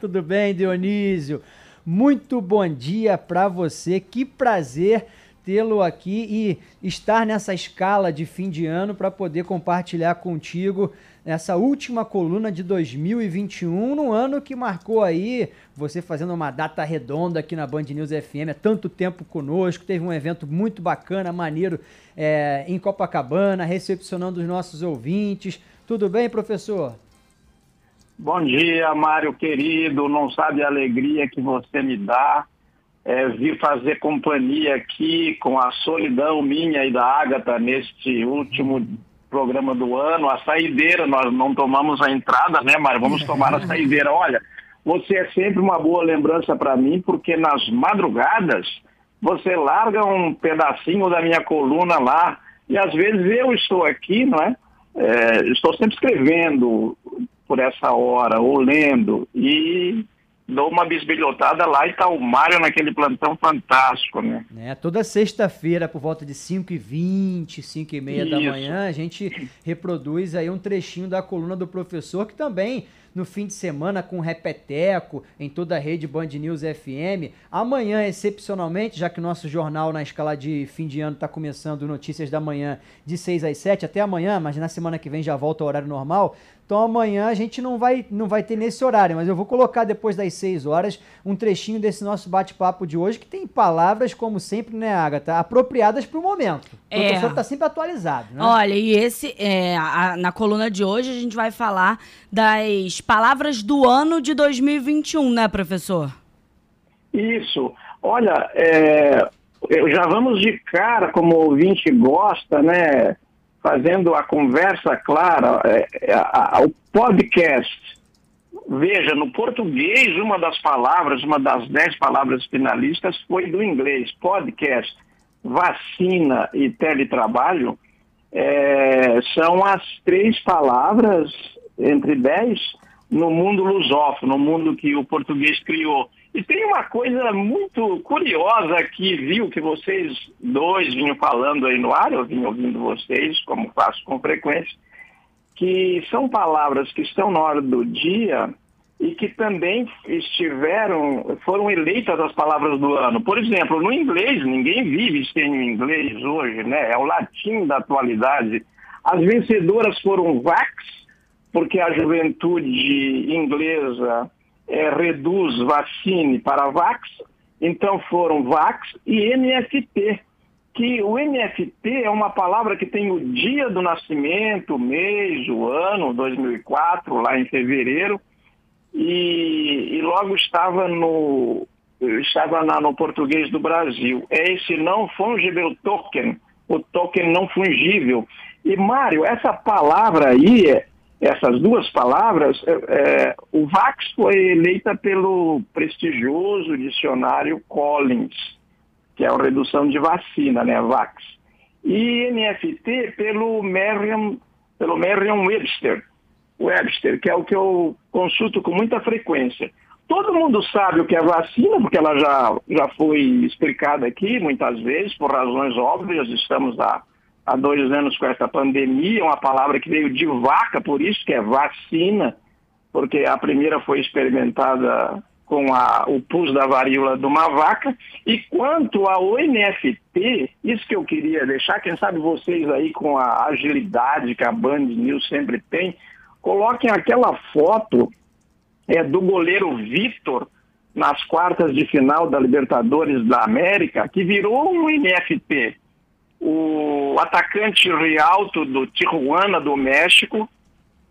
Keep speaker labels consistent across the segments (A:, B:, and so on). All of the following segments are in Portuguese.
A: Tudo bem, Dionísio? Muito bom dia para você. Que prazer tê-lo aqui e estar nessa escala de fim de ano para poder compartilhar contigo essa última coluna de 2021, no ano que marcou aí você fazendo uma data redonda aqui na Band News FM, há tanto tempo conosco, teve um evento muito bacana, maneiro é, em Copacabana, recepcionando os nossos ouvintes. Tudo bem, professor?
B: Bom dia, Mário querido. Não sabe a alegria que você me dá é, vir fazer companhia aqui com a solidão minha e da Ágata neste último programa do ano. A saideira, nós não tomamos a entrada, né, Mário? Vamos tomar a saideira. Olha, você é sempre uma boa lembrança para mim, porque nas madrugadas você larga um pedacinho da minha coluna lá e às vezes eu estou aqui, não é? é estou sempre escrevendo por essa hora ou lendo e dou uma bisbilhotada lá e tá o Mário naquele plantão fantástico, né?
A: É, toda sexta-feira, por volta de 5h20, 5h30 da manhã, a gente reproduz aí um trechinho da coluna do professor, que também no fim de semana com Repeteco, em toda a rede Band News FM. Amanhã, excepcionalmente, já que o nosso jornal na escala de fim de ano está começando Notícias da Manhã de 6 às 7, até amanhã, mas na semana que vem já volta ao horário normal. Então amanhã a gente não vai, não vai ter nesse horário, mas eu vou colocar depois das 6 horas um trechinho desse nosso bate-papo de hoje, que tem palavras, como sempre, né, Agatha, apropriadas para o momento. O é. professor está sempre atualizado, né?
C: Olha, e esse, é, a, na coluna de hoje, a gente vai falar das palavras do ano de 2021, né, professor?
B: Isso. Olha, é, já vamos de cara, como o ouvinte gosta, né? Fazendo a conversa clara, é, é, o podcast. Veja, no português, uma das palavras, uma das dez palavras finalistas foi do inglês. Podcast, vacina e teletrabalho é, são as três palavras entre dez no mundo lusófono, no mundo que o português criou. E tem uma coisa muito curiosa que viu que vocês dois vinham falando aí no ar, eu vim ouvindo vocês, como faço com frequência, que são palavras que estão na hora do dia e que também estiveram, foram eleitas as palavras do ano. Por exemplo, no inglês, ninguém vive sem o inglês hoje, né? É o latim da atualidade. As vencedoras foram Vax, porque a juventude inglesa é, reduz vacine para Vax, então foram Vax e NFT, que o NFT é uma palavra que tem o dia do nascimento, o mês, o ano, 2004, lá em fevereiro, e, e logo estava no estava na, no português do Brasil. É esse não fungível token, o token não fungível. E, Mário, essa palavra aí, essas duas palavras, é, é, o VAX foi eleita pelo prestigioso dicionário Collins, que é a redução de vacina, né, VAX. E NFT pelo Merriam, pelo Merriam-Webster, Webster, que é o que eu consulto com muita frequência. Todo mundo sabe o que é vacina, porque ela já, já foi explicada aqui muitas vezes, por razões óbvias, estamos há há dois anos com essa pandemia, uma palavra que veio de vaca, por isso que é vacina, porque a primeira foi experimentada com a, o pus da varíola de uma vaca. E quanto ao NFT, isso que eu queria deixar, quem sabe vocês aí com a agilidade que a Band News sempre tem, coloquem aquela foto é, do goleiro Vitor nas quartas de final da Libertadores da América, que virou um NFT o atacante Rialto do Tijuana, do México,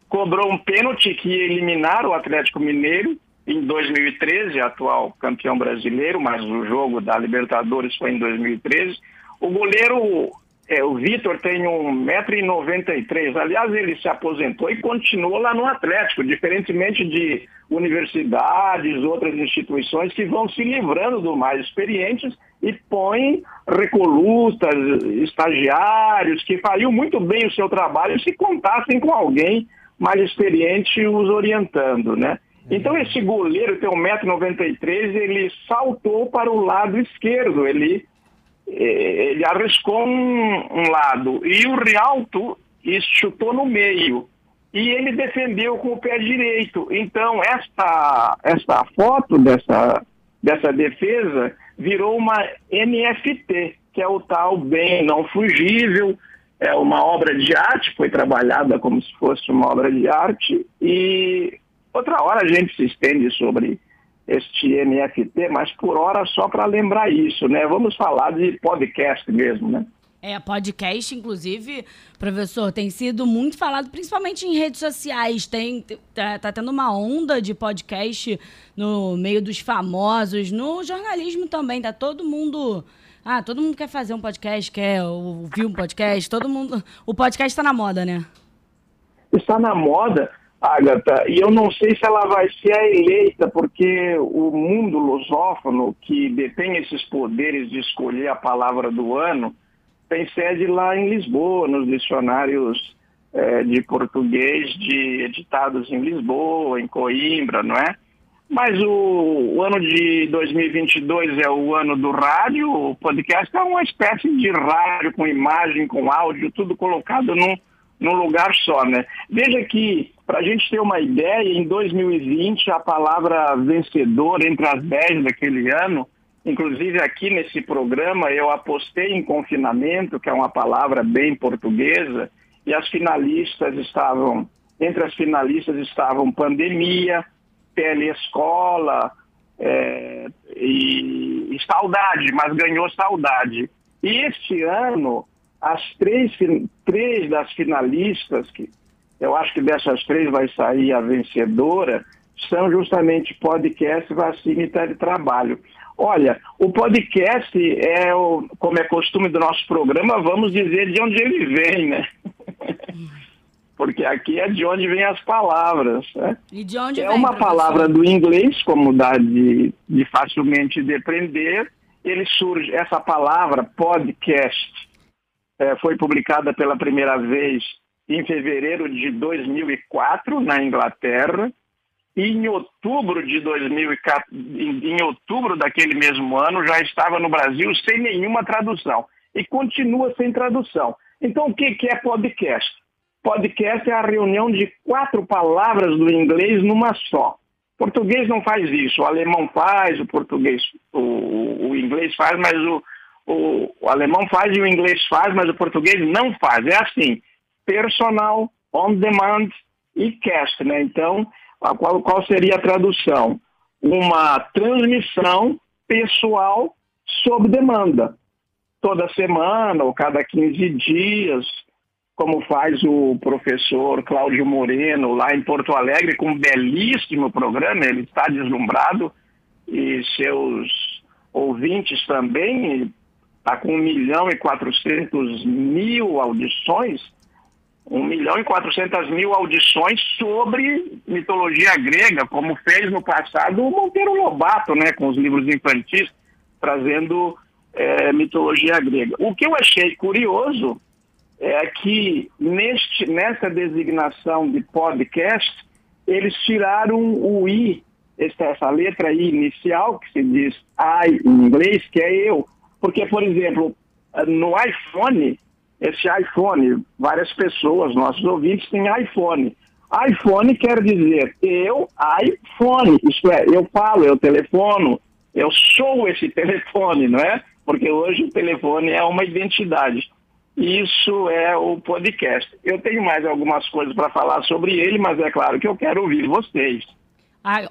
B: cobrou um pênalti que ia eliminar o Atlético Mineiro em 2013, atual campeão brasileiro, mas o jogo da Libertadores foi em 2013. O goleiro, é, o Vitor, tem 1,93m. Aliás, ele se aposentou e continuou lá no Atlético, diferentemente de universidades, outras instituições que vão se livrando dos mais experientes e põem recolutas, estagiários que fariam muito bem o seu trabalho se contassem com alguém mais experiente os orientando, né? Uhum. Então esse goleiro tem 1,93m, ele saltou para o lado esquerdo, ele, ele arriscou um, um lado. E o Rialto chutou no meio. e ele defendeu com o pé direito. Então, esta, esta foto dessa, dessa defesa virou uma NFT, que é o tal bem não fugível, é uma obra de arte, foi trabalhada como se fosse uma obra de arte, e outra hora a gente se estende sobre este NFT, mas por hora só para lembrar isso, né? Vamos falar de podcast mesmo, né?
C: É, podcast, inclusive, professor, tem sido muito falado, principalmente em redes sociais. Tem, tá, tá, tendo uma onda de podcast no meio dos famosos, no jornalismo também. Tá todo mundo. Ah, todo mundo quer fazer um podcast, quer ouvir um podcast, todo mundo. O podcast está na moda, né?
B: Está na moda, Agatha, e eu não sei se ela vai ser eleita, porque o mundo lusófono, que detém esses poderes de escolher a palavra do ano tem sede lá em Lisboa, nos dicionários é, de português de editados em Lisboa, em Coimbra, não é? Mas o, o, ano de 2022 é o ano do rádio, o podcast é uma espécie de rádio com imagem, com áudio, tudo colocado num, num lugar só, né? Veja que, para a gente ter uma ideia, em 2020 a palavra vencedor entre as 10 daquele ano Inclusive, aqui nesse programa, eu apostei em confinamento, que é uma palavra bem portuguesa, e as finalistas estavam, entre as finalistas estavam pandemia, escola é, e, e saudade, mas ganhou saudade. E este ano, as três, três das finalistas, que eu acho que dessas três vai sair a vencedora, são justamente podcast, vacina e teletrabalho. Olha, o podcast é, o, como é costume do nosso programa, vamos dizer de onde ele vem, né? Porque aqui é de onde vêm as palavras. Né?
C: E de onde
B: é
C: vem,
B: uma
C: professor?
B: palavra do inglês, como dá de, de facilmente depreender. Ele surge, essa palavra podcast é, foi publicada pela primeira vez em fevereiro de 2004 na Inglaterra e em outubro de 2004, em outubro daquele mesmo ano, já estava no Brasil sem nenhuma tradução. E continua sem tradução. Então, o que é podcast? Podcast é a reunião de quatro palavras do inglês numa só. Português não faz isso, o alemão faz, o português, o, o inglês faz, mas o, o, o alemão faz e o inglês faz, mas o português não faz. É assim, personal, on demand e cast, né? Então, qual, qual seria a tradução? Uma transmissão pessoal sob demanda. Toda semana ou cada 15 dias, como faz o professor Cláudio Moreno lá em Porto Alegre, com um belíssimo programa, ele está deslumbrado e seus ouvintes também, está com 1 milhão e 400 mil audições, 1 milhão e 400 mil audições sobre mitologia grega, como fez no passado o Monteiro Lobato, né, com os livros infantis, trazendo é, mitologia grega. O que eu achei curioso é que neste, nessa designação de podcast, eles tiraram o I, essa letra I inicial, que se diz I em inglês, que é eu. Porque, por exemplo, no iPhone, esse iPhone, várias pessoas, nossos ouvintes, têm iPhone. iPhone quer dizer eu, iPhone, isto é, eu falo, eu telefono, eu sou esse telefone, não é? Porque hoje o telefone é uma identidade. Isso é o podcast. Eu tenho mais algumas coisas para falar sobre ele, mas é claro que eu quero ouvir vocês.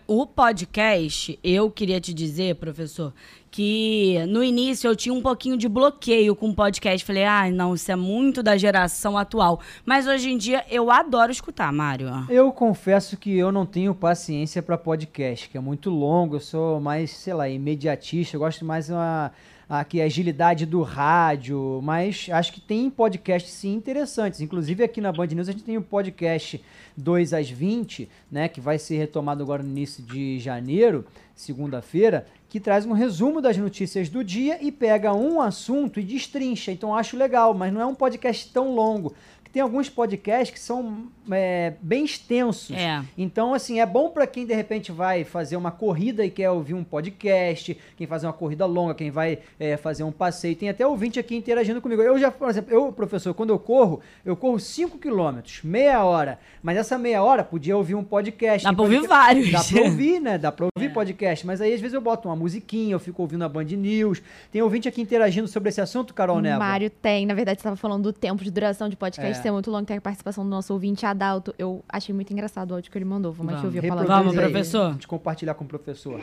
C: O podcast, eu queria te dizer, professor, que no início eu tinha um pouquinho de bloqueio com o podcast. Falei, ah, não, isso é muito da geração atual. Mas hoje em dia eu adoro escutar, Mário.
A: Eu confesso que eu não tenho paciência para podcast, que é muito longo. Eu sou mais, sei lá, imediatista. Eu gosto mais uma aqui a agilidade do rádio, mas acho que tem podcasts sim interessantes. Inclusive aqui na Band News a gente tem o podcast 2 às 20, né, que vai ser retomado agora no início de janeiro, segunda-feira, que traz um resumo das notícias do dia e pega um assunto e destrincha. Então acho legal, mas não é um podcast tão longo. Tem alguns podcasts que são é, bem extensos.
C: É.
A: Então, assim, é bom para quem de repente vai fazer uma corrida e quer ouvir um podcast, quem fazer uma corrida longa, quem vai é, fazer um passeio. Tem até ouvinte aqui interagindo comigo. Eu já, por exemplo, eu, professor, quando eu corro, eu corro 5 quilômetros, meia hora. Mas essa meia hora podia ouvir um podcast.
C: Dá pra ouvir
A: podcast-
C: vários.
A: Dá pra ouvir, né? Dá pra ouvir podcast. Mas aí, às vezes, eu boto uma musiquinha, eu fico ouvindo a Band News. Tem ouvinte aqui interagindo sobre esse assunto, Carol Neva?
D: Mário tem, na verdade, você estava falando do tempo de duração de podcast
A: É.
D: ser muito longo, tem a participação do nosso ouvinte Adalto. Eu achei muito engraçado o áudio que ele mandou. Vamos, aqui
A: Vamos,
D: ouvir a palavra
C: Vamos, professor.
A: A gente compartilhar com o professor.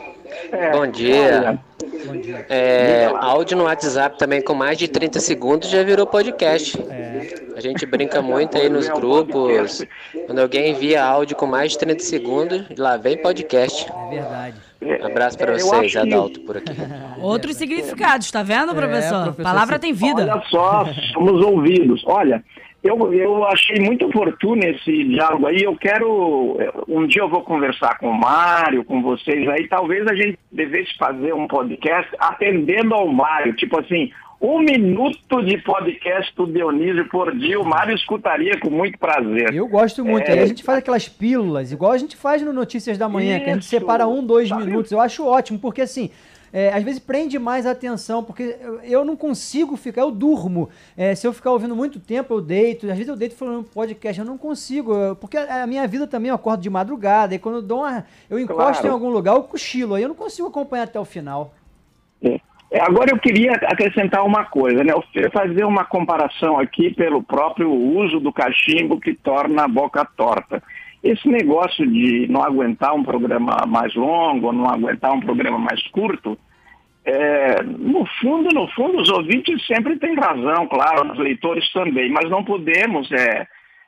B: É,
E: Bom dia.
A: Bom dia.
E: É, áudio no WhatsApp também com mais de 30 segundos já virou podcast.
A: É.
E: A gente brinca muito aí nos grupos. Quando alguém envia áudio com mais de 30 segundos, lá vem podcast.
A: É verdade.
E: Abraço para
B: É,
E: vocês,
B: que-
E: Adalto, por aqui.
C: Outros significados, tá vendo, professor?
A: professor,
C: Palavra
A: sim.
C: tem vida.
B: Olha só, somos ouvidos. Olha, eu, eu achei muito oportuno esse diálogo aí. Eu quero. Um dia eu vou conversar com o Mário, com vocês aí. Talvez a gente devesse fazer um podcast atendendo ao Mário. Tipo assim, um minuto de podcast do Dionísio por dia. O Mário escutaria com muito prazer.
A: Eu gosto muito.
B: É.
A: Aí a gente faz aquelas pílulas, igual a gente faz no Notícias da Manhã, que a gente
B: Isso.
A: separa um, dois
B: Sabe?
A: minutos. Eu acho ótimo, porque assim. é, às vezes prende mais a atenção, porque eu, eu não consigo ficar, eu durmo. É, se eu ficar ouvindo muito tempo, eu deito. Às vezes eu deito falando podcast, eu não consigo. eu- porque a, a minha vida também eu acordo de madrugada, e quando eu dou uma. Eu encosto
B: Claro.
A: em algum lugar, eu cochilo. Aí eu não consigo acompanhar até o final.
B: É. É, Agora eu queria acrescentar uma coisa, né? Fazer uma comparação aqui pelo próprio uso do cachimbo que torna a boca torta. Esse negócio de não aguentar um programa mais longo, não aguentar um programa mais curto, é, no fundo, no fundo, os ouvintes sempre têm razão, claro, os leitores também, mas não podemos é,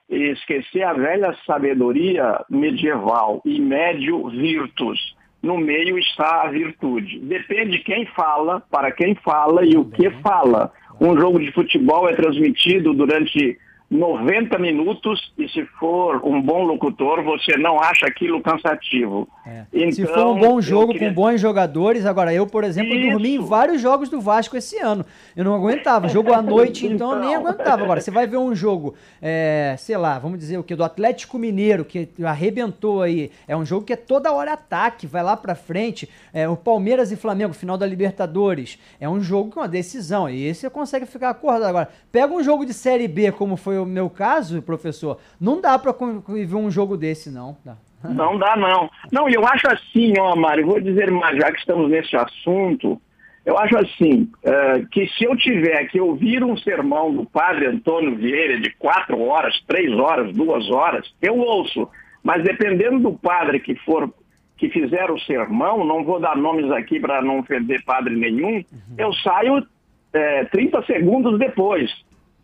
B: esquecer a velha sabedoria medieval, e médio virtus. No meio está a virtude. Depende quem fala, para quem fala e o que fala. Um jogo de futebol é transmitido durante 90 minutos e se for um bom locutor, você não acha aquilo cansativo.
A: É. Se for um bom
B: eu
A: jogo
B: queria-
A: com bons jogadores, agora eu, por exemplo,
B: Isso.
A: dormi em vários jogos do Vasco esse ano. Eu não aguentava. Jogo à noite, então, eu nem
B: Então.
A: aguentava. Agora, você vai ver um jogo, é, sei lá, vamos dizer o que, do Atlético Mineiro, que arrebentou aí. É um jogo que é toda hora ataque, vai lá pra frente. É, o Palmeiras e Flamengo, final da Libertadores. É um jogo com uma decisão. E esse você consegue ficar acordado. Agora, pega um jogo de Série B, como foi o meu caso, professor, não dá pra conviver um jogo desse, não.
B: Não dá, não. Não, e eu acho assim, ó, Mário, vou dizer mais, já que estamos nesse assunto, eu acho assim, eh, que se eu tiver que ouvir um sermão do padre Antônio Vieira de quatro horas, três horas, duas horas, eu ouço. Mas dependendo do padre que for, que fizer o sermão, não vou dar nomes aqui para não ofender padre nenhum, eu saio eh, 30 segundos depois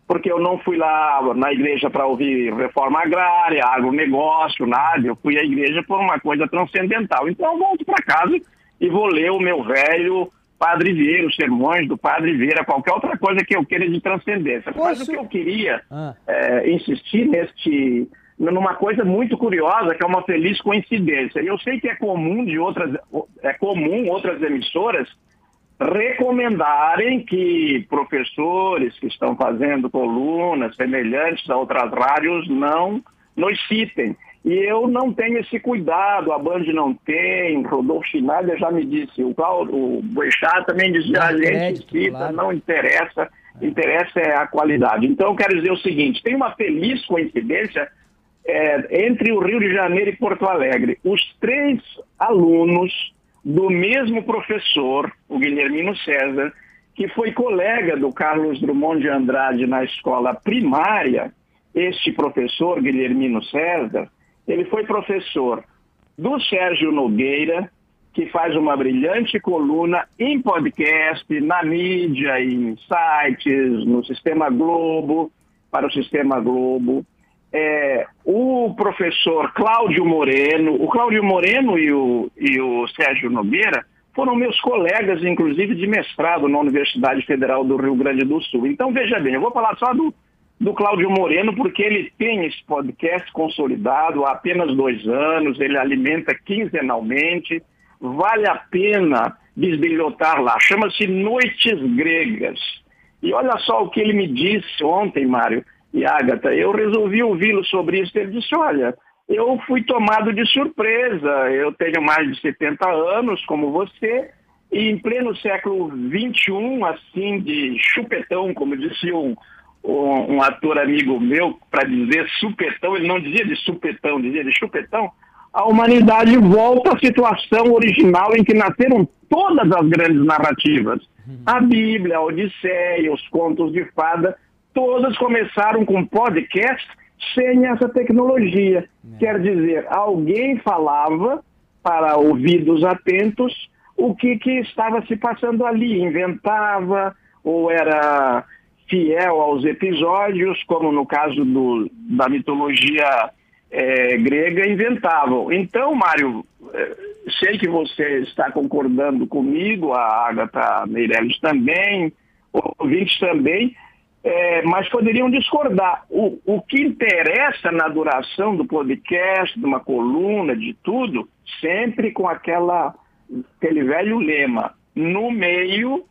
B: porque eu não fui lá na igreja para ouvir reforma agrária, agronegócio, nada. Eu fui à igreja por uma coisa transcendental. Então eu volto para casa e vou ler o meu velho Padre Vieira, os sermões do Padre Vieira, qualquer outra coisa que eu queira de transcendência. Mas
A: Posso-
B: o que eu queria
A: Ah.
B: é, insistir neste numa coisa muito curiosa que é uma feliz coincidência. Eu sei que é comum de outras é comum outras emissoras recomendarem que professores que estão fazendo colunas semelhantes a outras rádios não nos citem. E eu não tenho esse cuidado, a Band não tem, Rodolfo Schneider já me disse, o, Cláudio, o Boechat também dizia, a gente cita,
A: claro.
B: não interessa, interessa é a qualidade. Então eu quero dizer o seguinte, tem uma feliz coincidência é, entre o Rio de Janeiro e Porto Alegre. Os três alunos do mesmo professor, o Guilhermino César, que foi colega do Carlos Drummond de Andrade na escola primária, este professor, Guilhermino César, ele foi professor do Sérgio Nogueira, que faz uma brilhante coluna em podcast, na mídia, em sites, no Sistema Globo, para o Sistema Globo. É, o professor Cláudio Moreno, o Cláudio Moreno e o, e o Sérgio Nogueira foram meus colegas, inclusive, de mestrado na Universidade Federal do Rio Grande do Sul. Então, veja bem, eu vou falar só do, do Cláudio Moreno, porque ele tem esse podcast consolidado há apenas dois anos, ele alimenta quinzenalmente, vale a pena bisbilhotar lá, chama-se Noites Gregas. E olha só o que ele me disse ontem, Mário, e Agatha, eu resolvi ouvi-lo sobre isso. Ele disse: Olha, eu fui tomado de surpresa. Eu tenho mais de 70 anos, como você, e em pleno século XXI, assim, de chupetão, como disse um, um, um ator amigo meu, para dizer supetão, ele não dizia de supetão, dizia de chupetão, a humanidade volta à situação original em que nasceram todas as grandes narrativas. A Bíblia, a Odisseia, os contos de fada, todas começaram com podcast sem essa tecnologia. É. Quer dizer, alguém falava para ouvidos atentos o que, que estava se passando ali, inventava ou era fiel aos episódios, como no caso do, da mitologia é, grega, inventavam. Então, Mário, é, sei que você está concordando comigo, a Agatha Meirelles também, ouvintes também, é, mas poderiam discordar. O, o que interessa na duração do podcast, de uma coluna, de tudo, sempre com aquela, aquele velho lema, no meio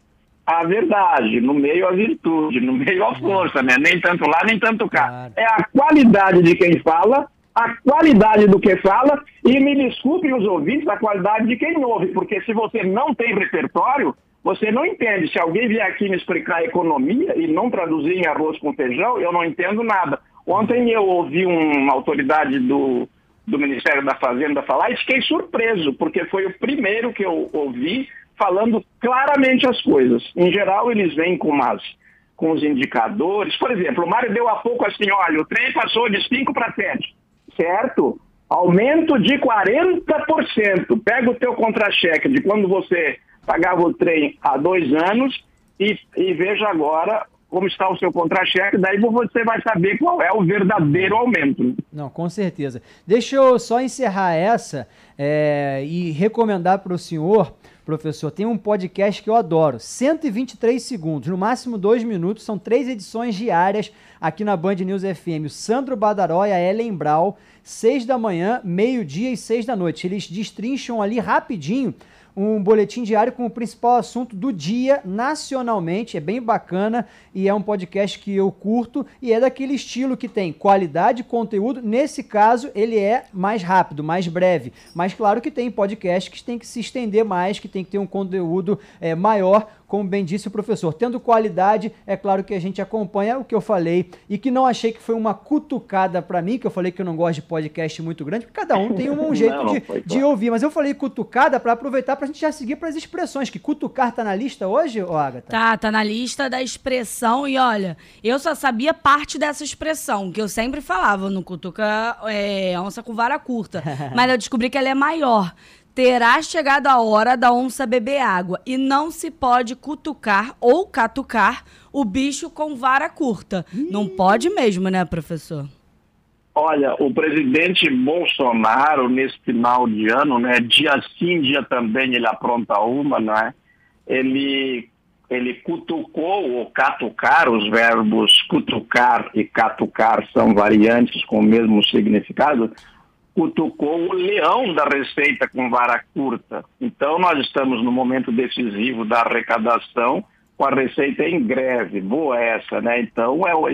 B: a verdade, no meio a virtude, no meio a força, né? Nem tanto lá, nem tanto cá. É a qualidade de quem fala, a qualidade do que fala, e me desculpem os ouvintes, a qualidade de quem ouve, porque se você não tem repertório, você não entende. Se alguém vier aqui me explicar economia e não traduzir em arroz com feijão, eu não entendo nada. Ontem eu ouvi uma autoridade do, do Ministério da Fazenda falar e fiquei surpreso, porque foi o primeiro que eu ouvi falando claramente as coisas. Em geral, eles vêm com, umas, com os indicadores. Por exemplo, o Mário deu há pouco assim, olha, o trem passou de 5 para 7. Certo? Aumento de 40%. Pega o teu contra-cheque de quando você pagava o trem há dois anos e, e veja agora como está o seu contra-cheque, daí você vai saber qual é o verdadeiro aumento.
A: Não, com certeza. Deixa eu só encerrar essa é, e recomendar para o senhor, professor, tem um podcast que eu adoro, 123 segundos, no máximo dois minutos, são três edições diárias aqui na Band News FM. O Sandro Badaró e a Ellen Brau, seis da manhã, meio-dia e seis da noite. Eles destrincham ali rapidinho um boletim diário com o principal assunto do dia nacionalmente. É bem bacana e é um podcast que eu curto e é daquele estilo que tem qualidade de conteúdo. Nesse caso, ele é mais rápido, mais breve. Mas claro que tem podcast que tem que se estender mais, que tem que ter um conteúdo é, maior como bem disse o professor, tendo qualidade, é claro que a gente acompanha o que eu falei e que não achei que foi uma cutucada para mim, que eu falei que eu não gosto de podcast muito grande, porque cada um tem um jeito não, de, de ouvir, mas eu falei cutucada para aproveitar para a gente já seguir para as expressões, que cutucar tá na lista hoje, ô Agatha?
C: Tá, tá na lista da expressão e olha, eu só sabia parte dessa expressão, que eu sempre falava no cutuca é, onça com vara curta, mas eu descobri que ela é maior terá chegado a hora da onça beber água e não se pode cutucar ou catucar o bicho com vara curta. Não pode mesmo, né, professor?
B: Olha, o presidente Bolsonaro, nesse final de ano, né, dia sim, dia também, ele apronta uma, né? Ele, ele cutucou ou catucar, os verbos cutucar e catucar são variantes com o mesmo significado, cutucou o leão da receita com vara curta. Então, nós estamos no momento decisivo da arrecadação com a receita em greve. Boa essa, né? Então, é o,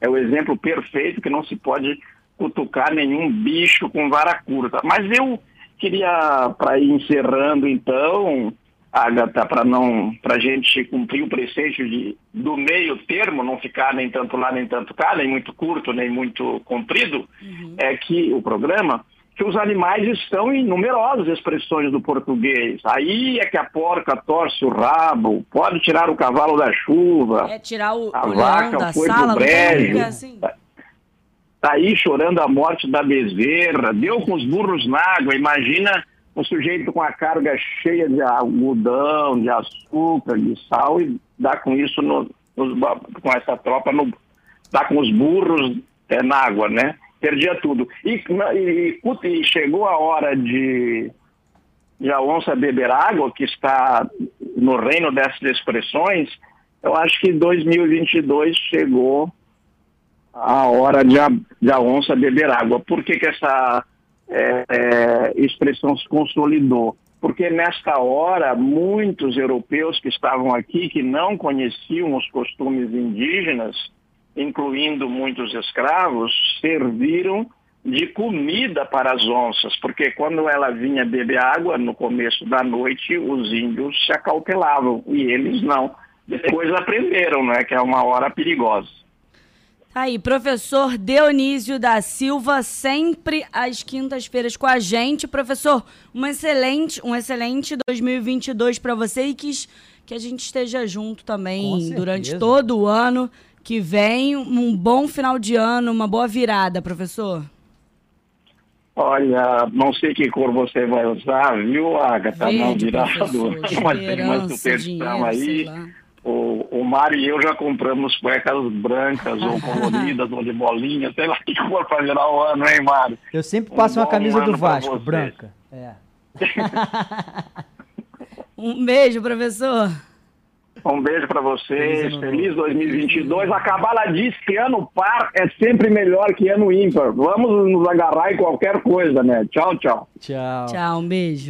B: é o exemplo perfeito que não se pode cutucar nenhum bicho com vara curta. Mas eu queria, para ir encerrando, então, Agatha, para não para a gente cumprir o preceito de, do meio termo, não ficar nem tanto lá nem tanto cá, nem muito curto, nem muito comprido, uhum. é que o programa, que os animais estão em numerosas expressões do português. Aí é que a porca torce o rabo, pode tirar o cavalo da chuva,
C: é tirar o,
B: a
C: o
B: vaca foi sala, brejo. Assim. Tá, aí chorando a morte da bezerra, deu com os burros na água, imagina um sujeito com a carga cheia de algodão, de açúcar, de sal e dá com isso no, com essa tropa no, dá com os burros é, na água, né? Perdia tudo. E, e, e, chegou a hora de, de a onça beber água, que está no reino dessas expressões, eu acho que 2022 chegou a hora de a, de a onça beber água. Por que, que essa é, é, expressão se consolidou. Porque nesta hora, muitos europeus que estavam aqui, que não conheciam os costumes indígenas, incluindo muitos escravos, serviram de comida para as onças, porque quando ela vinha beber água no começo da noite, os índios se acautelavam e eles não. Depois aprenderam, né, que é uma hora perigosa.
C: Tá aí, professor Dionísio da Silva, sempre às quintas-feiras com a gente. Professor, um excelente, um excelente 2022 para você e que, que a gente esteja junto também durante todo o ano que vem. Um bom final de ano, uma boa virada, professor.
B: Olha, não sei que cor você vai usar, viu, Agatha? Verde, não virada do. Mas tem uma superstição aí. O, Mário e eu já compramos cuecas brancas ou coloridas ou de bolinha, sei lá que cor para virar o ano, hein, Mário?
A: Eu sempre passo um uma camisa do Vasco, branca. É.
C: um beijo, professor.
B: Um beijo para vocês, feliz 2022. A Cabala diz que ano par é sempre melhor que ano ímpar. Vamos nos agarrar em qualquer coisa, né? Tchau, tchau.
A: Tchau.
C: Tchau, um beijo.